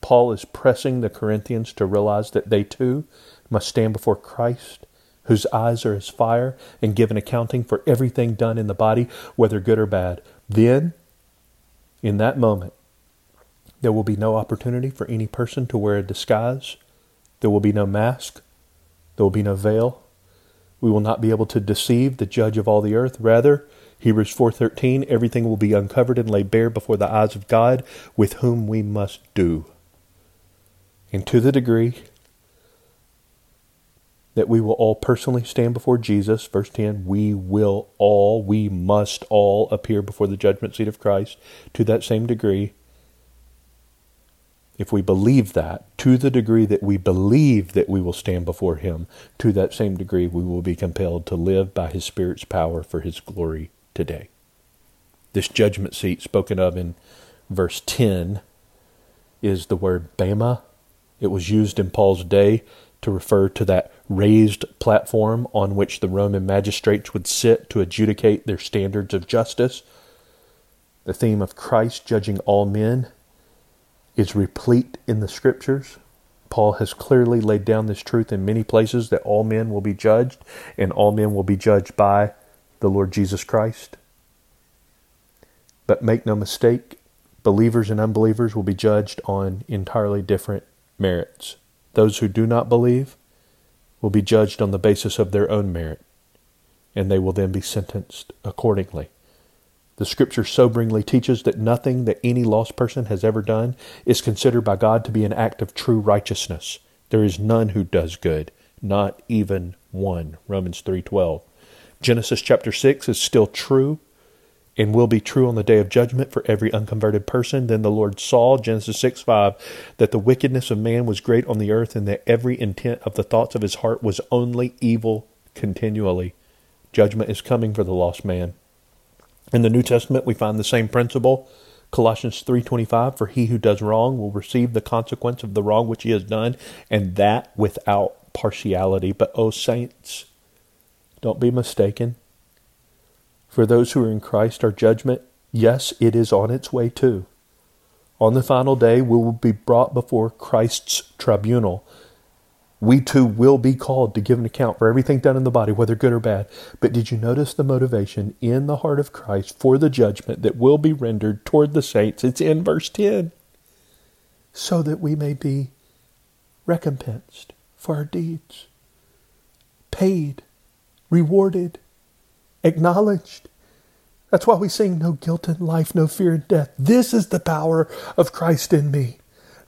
Paul is pressing the Corinthians to realize that they too must stand before Christ, whose eyes are as fire, and give an accounting for everything done in the body, whether good or bad. Then, in that moment, there will be no opportunity for any person to wear a disguise. There will be no mask. There will be no veil. We will not be able to deceive the judge of all the earth. Rather, Hebrews 4:13, everything will be uncovered and laid bare before the eyes of God, with whom we must do. And to the degree that we will all personally stand before Jesus, verse 10, we will all, we must all appear before the judgment seat of Christ. To that same degree, if we believe that, to the degree that we believe that we will stand before Him, to that same degree we will be compelled to live by His Spirit's power for His glory today. This judgment seat spoken of in verse 10 is the word Bema. It was used in Paul's day to refer to that raised platform on which the Roman magistrates would sit to adjudicate their standards of justice. The theme of Christ judging all men is replete in the scriptures. Paul has clearly laid down this truth in many places that all men will be judged and all men will be judged by the Lord Jesus Christ. But make no mistake, believers and unbelievers will be judged on entirely different merits. Those who do not believe will be judged on the basis of their own merit, and they will then be sentenced accordingly. The scripture soberingly teaches that nothing that any lost person has ever done is considered by God to be an act of true righteousness. There is none who does good, not even one. Romans 3:12. Genesis chapter 6 is still true and will be true on the day of judgment for every unconverted person. Then the Lord saw, Genesis 6 5, that the wickedness of man was great on the earth, and that every intent of the thoughts of his heart was only evil continually. Judgment is coming for the lost man. In the New Testament, we find the same principle. Colossians 3:25 for he who does wrong will receive the consequence of the wrong which he has done and that without partiality but O saints don't be mistaken for those who are in Christ our judgment yes it is on its way too on the final day we will be brought before Christ's tribunal we too will be called to give an account for everything done in the body, whether good or bad. But did you notice the motivation in the heart of Christ for the judgment that will be rendered toward the saints? It's in verse 10. So that we may be recompensed for our deeds, paid, rewarded, acknowledged. That's why we sing no guilt in life, no fear in death. This is the power of Christ in me.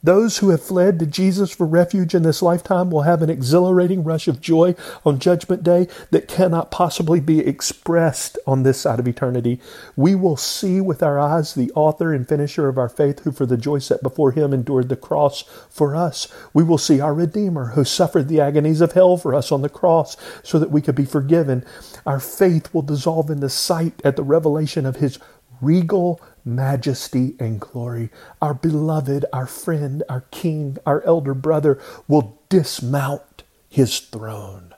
Those who have fled to Jesus for refuge in this lifetime will have an exhilarating rush of joy on Judgment Day that cannot possibly be expressed on this side of eternity. We will see with our eyes the author and finisher of our faith, who for the joy set before him endured the cross for us. We will see our Redeemer, who suffered the agonies of hell for us on the cross so that we could be forgiven. Our faith will dissolve into sight at the revelation of his regal majesty and glory. Our beloved, our friend, our king, our elder brother will dismount his throne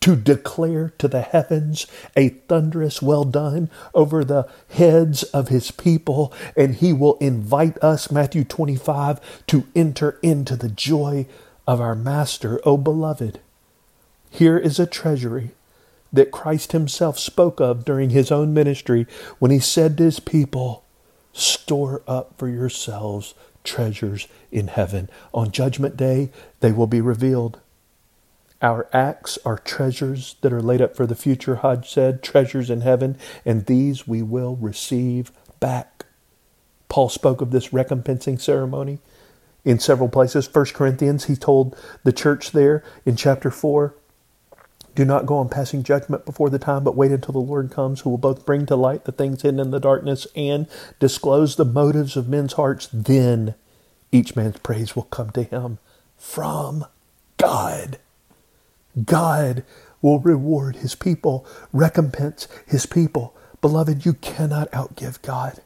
to declare to the heavens a thunderous well done over the heads of his people, and he will invite us, Matthew 25, to enter into the joy of our Master. O beloved, here is a treasury that Christ himself spoke of during his own ministry when he said to his people, Store up for yourselves treasures in heaven. On Judgment Day, they will be revealed. Our acts are treasures that are laid up for the future, Hodge said, treasures in heaven, and these we will receive back. Paul spoke of this recompensing ceremony in several places. First Corinthians, he told the church there in chapter 4 do not go on passing judgment before the time, but wait until the Lord comes, who will both bring to light the things hidden in the darkness and disclose the motives of men's hearts. Then each man's praise will come to him from God. God will reward his people, recompense his people. Beloved, you cannot outgive God.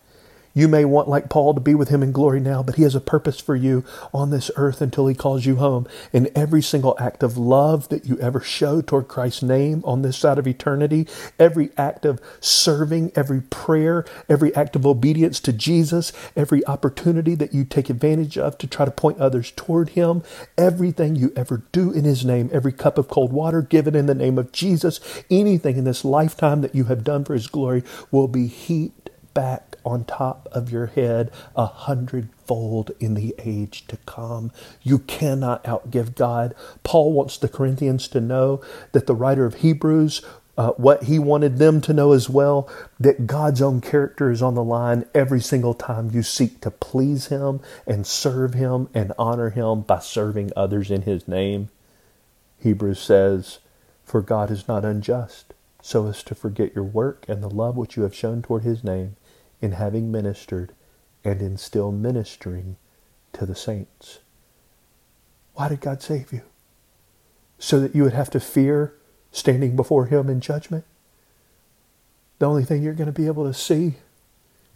You may want, like Paul, to be with him in glory now, but he has a purpose for you on this earth until he calls you home. And every single act of love that you ever show toward Christ's name on this side of eternity, every act of serving, every prayer, every act of obedience to Jesus, every opportunity that you take advantage of to try to point others toward him, everything you ever do in his name, every cup of cold water given in the name of Jesus, anything in this lifetime that you have done for his glory will be heaped back on top of your head a hundredfold in the age to come. You cannot outgive God. Paul wants the Corinthians to know that the writer of Hebrews uh, what he wanted them to know as well that God's own character is on the line every single time you seek to please him and serve him and honor him by serving others in his name. Hebrews says, For God is not unjust, so as to forget your work and the love which you have shown toward his name in having ministered and in still ministering to the saints. Why did God save you? So that you would have to fear standing before Him in judgment? The only thing you're going to be able to see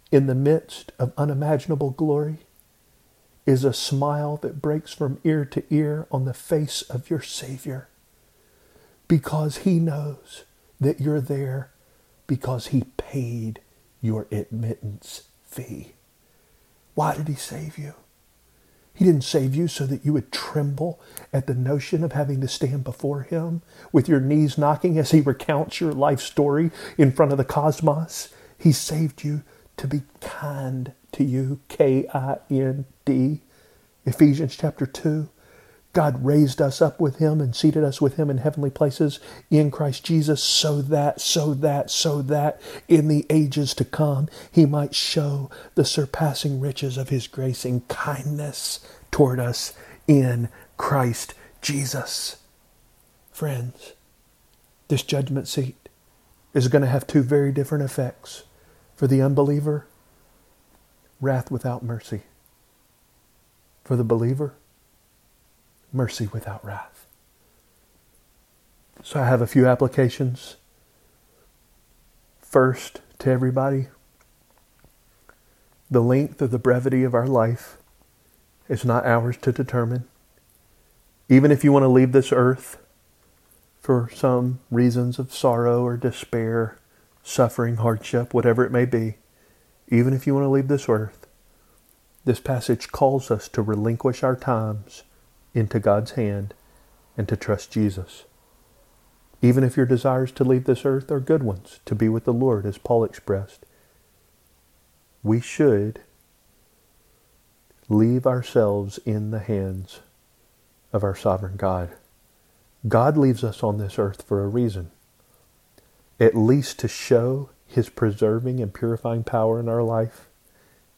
in the midst of unimaginable glory is a smile that breaks from ear to ear on the face of your Savior because He knows that you're there because He paid your admittance fee. Why did he save you? He didn't save you so that you would tremble at the notion of having to stand before him with your knees knocking as he recounts your life story in front of the cosmos. He saved you to be kind to you. K I N D. Ephesians chapter 2. God raised us up with him and seated us with him in heavenly places in Christ Jesus, so that, so that, so that in the ages to come he might show the surpassing riches of his grace and kindness toward us in Christ Jesus. Friends, this judgment seat is going to have two very different effects. For the unbeliever, wrath without mercy. For the believer, mercy without wrath. So I have a few applications. First, to everybody, the length or the brevity of our life is not ours to determine. Even if you want to leave this earth for some reasons of sorrow or despair, suffering, hardship, whatever it may be, even if you want to leave this earth, this passage calls us to relinquish our times into God's hand and to trust Jesus. Even if your desires to leave this earth are good ones, to be with the Lord, as Paul expressed, we should leave ourselves in the hands of our sovereign God. God leaves us on this earth for a reason, at least to show his preserving and purifying power in our life,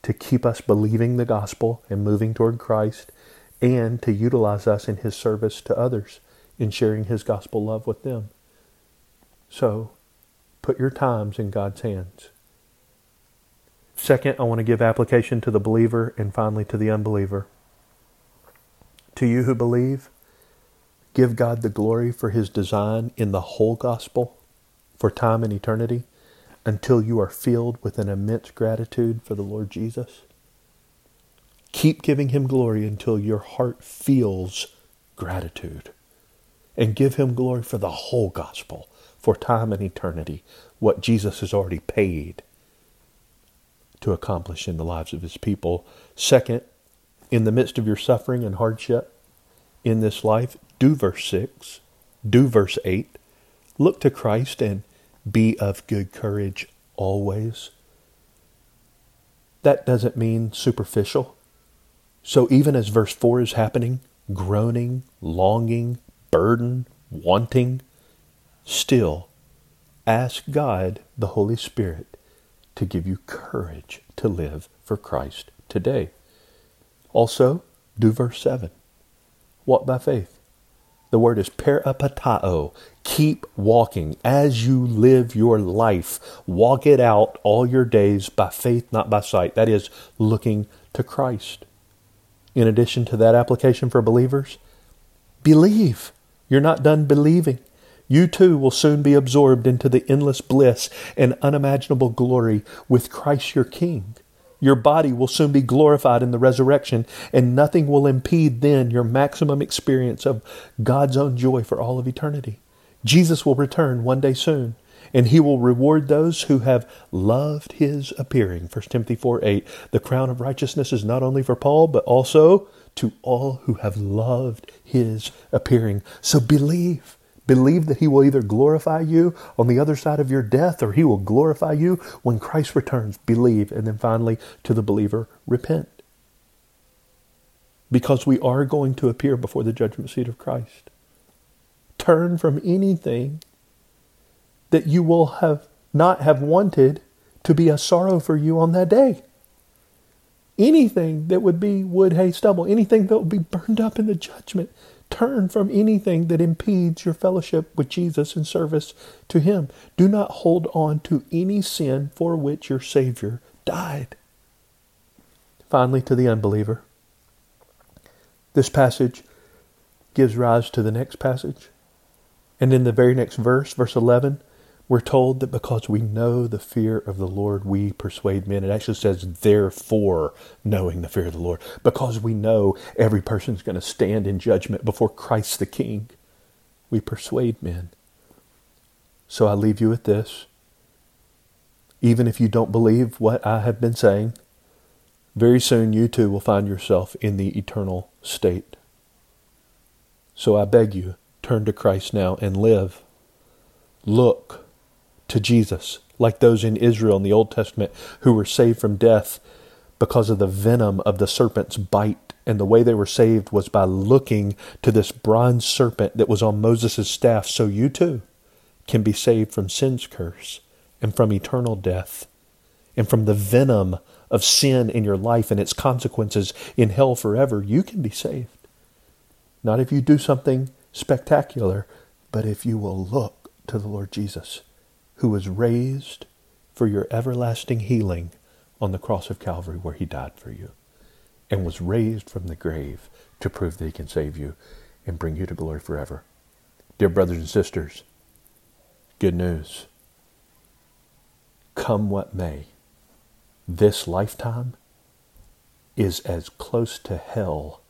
to keep us believing the gospel and moving toward Christ, and to utilize us in his service to others in sharing his gospel love with them. So, put your times in God's hands. Second, I want to give application to the believer and finally to the unbeliever. To you who believe, give God the glory for his design in the whole gospel for time and eternity until you are filled with an immense gratitude for the Lord Jesus. Keep giving him glory until your heart feels gratitude. And give him glory for the whole gospel, for time and eternity, what Jesus has already paid to accomplish in the lives of his people. Second, in the midst of your suffering and hardship in this life, do verse 6, do verse 8. Look to Christ and be of good courage always. That doesn't mean superficial. So even as verse 4 is happening, groaning, longing, burden, wanting, still ask God, the Holy Spirit, to give you courage to live for Christ today. Also, do verse 7. Walk by faith. The word is peripateo. Keep walking as you live your life. Walk it out all your days by faith, not by sight. That is, looking to Christ in addition to that application for believers? Believe. You're not done believing. You too will soon be absorbed into the endless bliss and unimaginable glory with Christ your King. Your body will soon be glorified in the resurrection, and nothing will impede then your maximum experience of God's own joy for all of eternity. Jesus will return one day soon, and he will reward those who have loved his appearing. 1 Timothy 4 8. The crown of righteousness is not only for Paul, but also to all who have loved his appearing. So believe. Believe that he will either glorify you on the other side of your death or he will glorify you when Christ returns. Believe. And then finally, to the believer, repent. Because we are going to appear before the judgment seat of Christ. Turn from anything that you will have not have wanted to be a sorrow for you on that day. Anything that would be wood, hay, stubble, anything that will be burned up in the judgment. Turn from anything that impedes your fellowship with Jesus and service to Him. Do not hold on to any sin for which your Savior died. Finally, to the unbeliever, this passage gives rise to the next passage. And in the very next verse, verse 11, we're told that because we know the fear of the Lord, we persuade men. It actually says, therefore, knowing the fear of the Lord. Because we know every person's going to stand in judgment before Christ the King, we persuade men. So I leave you with this. Even if you don't believe what I have been saying, very soon you too will find yourself in the eternal state. So I beg you, turn to Christ now and live. Look to Jesus, like those in Israel in the Old Testament who were saved from death because of the venom of the serpent's bite. And the way they were saved was by looking to this bronze serpent that was on Moses' staff. So you too can be saved from sin's curse and from eternal death and from the venom of sin in your life and its consequences in hell forever. You can be saved. Not if you do something spectacular, but if you will look to the Lord Jesus who was raised for your everlasting healing on the cross of Calvary where he died for you and was raised from the grave to prove that he can save you and bring you to glory forever. Dear brothers and sisters, good news. Come what may, this lifetime is as close to hell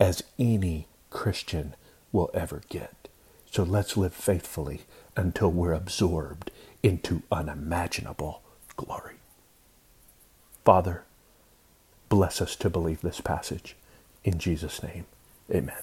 as any Christian will ever get. So let's live faithfully until we're absorbed into unimaginable glory. Father, bless us to believe this passage. In Jesus' name, amen.